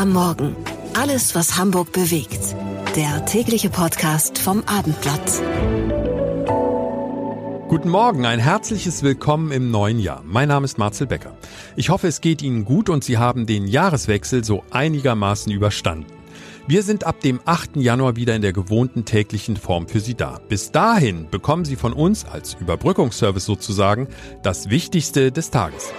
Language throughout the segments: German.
am Morgen. Alles, was Hamburg bewegt. Der tägliche Podcast vom Abendblatt. Guten Morgen, ein herzliches Willkommen im neuen Jahr. Mein Name ist Marcel Becker. Ich hoffe, es geht Ihnen gut und Sie haben den Jahreswechsel so einigermaßen überstanden. Wir sind ab dem 8. Januar wieder in der gewohnten täglichen Form für Sie da. Bis dahin bekommen Sie von uns als Überbrückungsservice sozusagen das Wichtigste des Tages.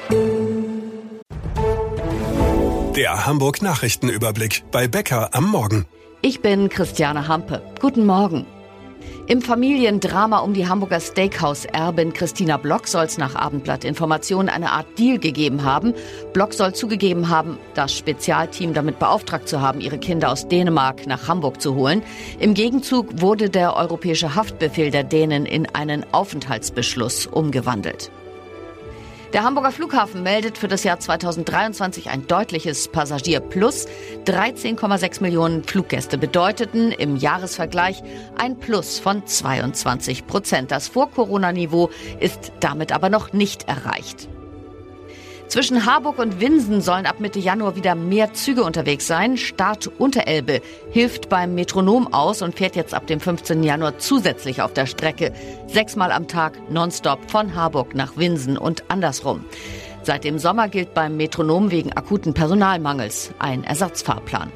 Der Hamburg Nachrichtenüberblick bei Becker am Morgen. Ich bin Christiane Hampe. Guten Morgen. Im Familiendrama um die Hamburger Steakhouse-Erbin Christina Block soll es nach Abendblatt-Informationen eine Art Deal gegeben haben. Block soll zugegeben haben, das Spezialteam damit beauftragt zu haben, ihre Kinder aus Dänemark nach Hamburg zu holen. Im Gegenzug wurde der europäische Haftbefehl der Dänen in einen Aufenthaltsbeschluss umgewandelt. Der Hamburger Flughafen meldet für das Jahr 2023 ein deutliches Passagierplus. 13,6 Millionen Fluggäste bedeuteten im Jahresvergleich ein Plus von 22 Prozent. Das Vor-Corona-Niveau ist damit aber noch nicht erreicht. Zwischen Harburg und Winsen sollen ab Mitte Januar wieder mehr Züge unterwegs sein. Start Unterelbe hilft beim Metronom aus und fährt jetzt ab dem 15. Januar zusätzlich auf der Strecke. Sechsmal am Tag nonstop von Harburg nach Winsen und andersrum. Seit dem Sommer gilt beim Metronom wegen akuten Personalmangels ein Ersatzfahrplan.